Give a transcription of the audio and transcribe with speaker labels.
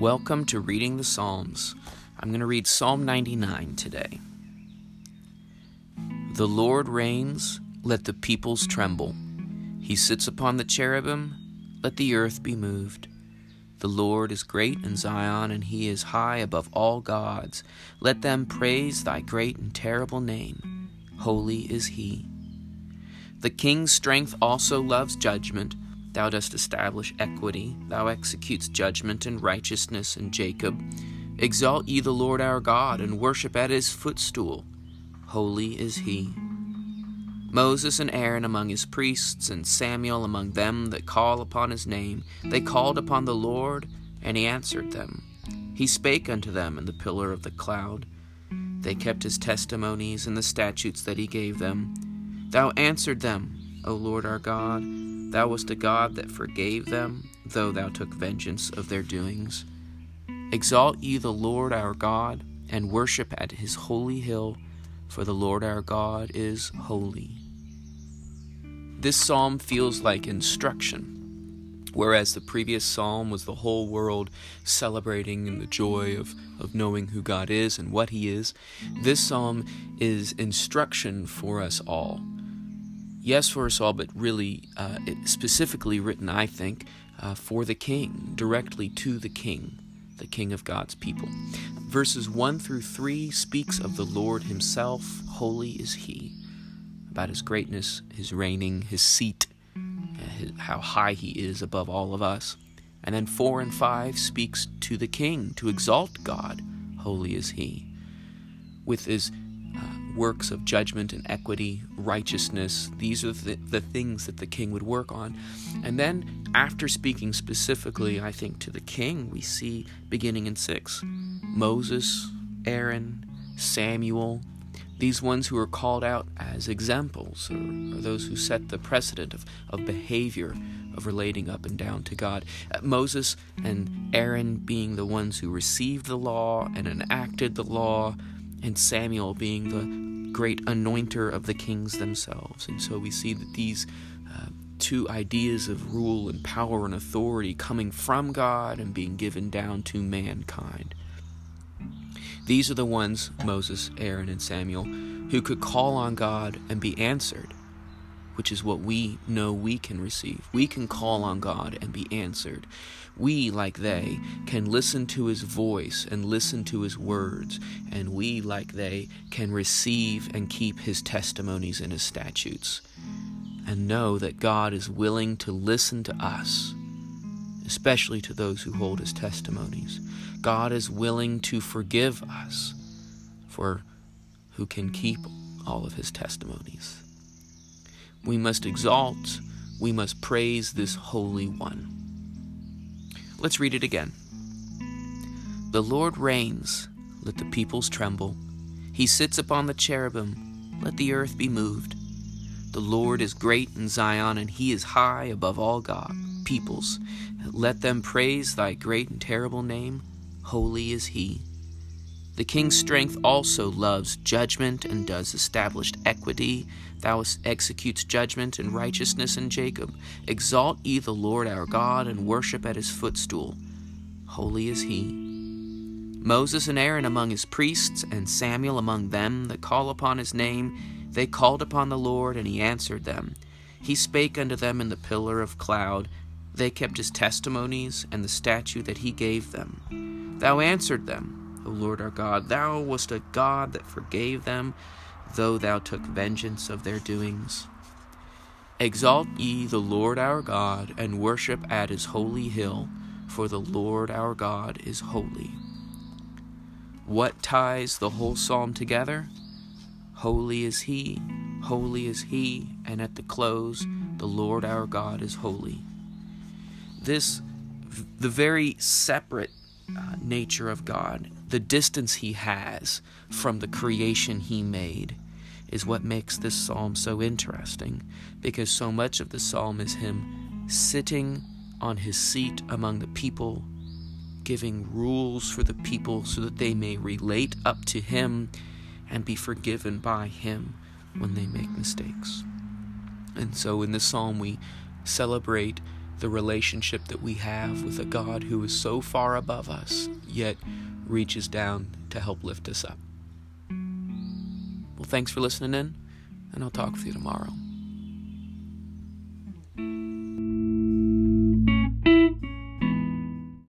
Speaker 1: Welcome to Reading the Psalms. I'm going to read Psalm 99 today. The Lord reigns, let the peoples tremble. He sits upon the cherubim, let the earth be moved. The Lord is great in Zion, and he is high above all gods. Let them praise thy great and terrible name. Holy is he. The king's strength also loves judgment. Thou dost establish equity, thou executes judgment and righteousness in Jacob. Exalt ye the Lord our God, and worship at his footstool. Holy is he. Moses and Aaron among his priests, and Samuel among them that call upon his name, they called upon the Lord, and he answered them. He spake unto them in the pillar of the cloud. They kept his testimonies and the statutes that he gave them. Thou answered them, O Lord our God. Thou wast a God that forgave them, though thou took vengeance of their doings. Exalt ye the Lord our God, and worship at his holy hill, for the Lord our God is holy. This psalm feels like instruction, whereas the previous psalm was the whole world celebrating in the joy of, of knowing who God is and what he is. This psalm is instruction for us all yes, for us all, but really uh, specifically written, I think, uh, for the king, directly to the king, the king of God's people. Verses 1 through 3 speaks of the Lord himself, holy is he, about his greatness, his reigning, his seat, uh, his, how high he is above all of us. And then 4 and 5 speaks to the king, to exalt God, holy is he, with his works of judgment and equity, righteousness. These are the, the things that the king would work on. And then, after speaking specifically, I think, to the king, we see beginning in 6 Moses, Aaron, Samuel, these ones who are called out as examples, or, or, those who set the precedent of, of behavior, of relating up and down to God. Uh, Moses and Aaron being the ones who received the law and enacted the law, and Samuel being the great anointer of the kings themselves. And so we see that these uh, two ideas of rule and power and authority coming from God and being given down to mankind. These are the ones, Moses, Aaron, and Samuel, who could call on God and be answered which is what we know we can receive. We can call on God and be answered. We, like they, can listen to His voice and listen to His words, and we, like they, can receive and keep His testimonies and His statutes, and know that God is willing to listen to us, especially to those who hold His testimonies. God is willing to forgive us for who can keep all of His testimonies. We must exalt, we must praise this Holy One. Let's read it again. The Lord reigns, let the peoples tremble. He sits upon the cherubim, let the earth be moved. The Lord is great in Zion, and he is high above all God, peoples. Let them praise thy great and terrible name. Holy is he. The king's strength also loves judgment and does establish equity. Thou executes judgment and righteousness in Jacob. Exalt ye the Lord our God and worship at his footstool. Holy is he. Moses and Aaron among his priests, and Samuel among them that call upon his name, they called upon the Lord, and he answered them. He spake unto them in the pillar of cloud. They kept his testimonies and the statute that he gave them. Thou answered them. O Lord our God, thou wast a God that forgave them, though thou took vengeance of their doings. Exalt ye the Lord our God, and worship at his holy hill, for the Lord our God is holy. What ties the whole psalm together? Holy is he, holy is he, and at the close, the Lord our God is holy. This, the very separate uh, nature of God, the distance he has from the creation he made, is what makes this psalm so interesting because so much of the psalm is him sitting on his seat among the people, giving rules for the people so that they may relate up to him and be forgiven by him when they make mistakes. And so in this psalm, we celebrate the relationship that we have with a God who is so far above us, yet reaches down to help lift us up. Well, thanks for listening in, and I'll talk with you tomorrow.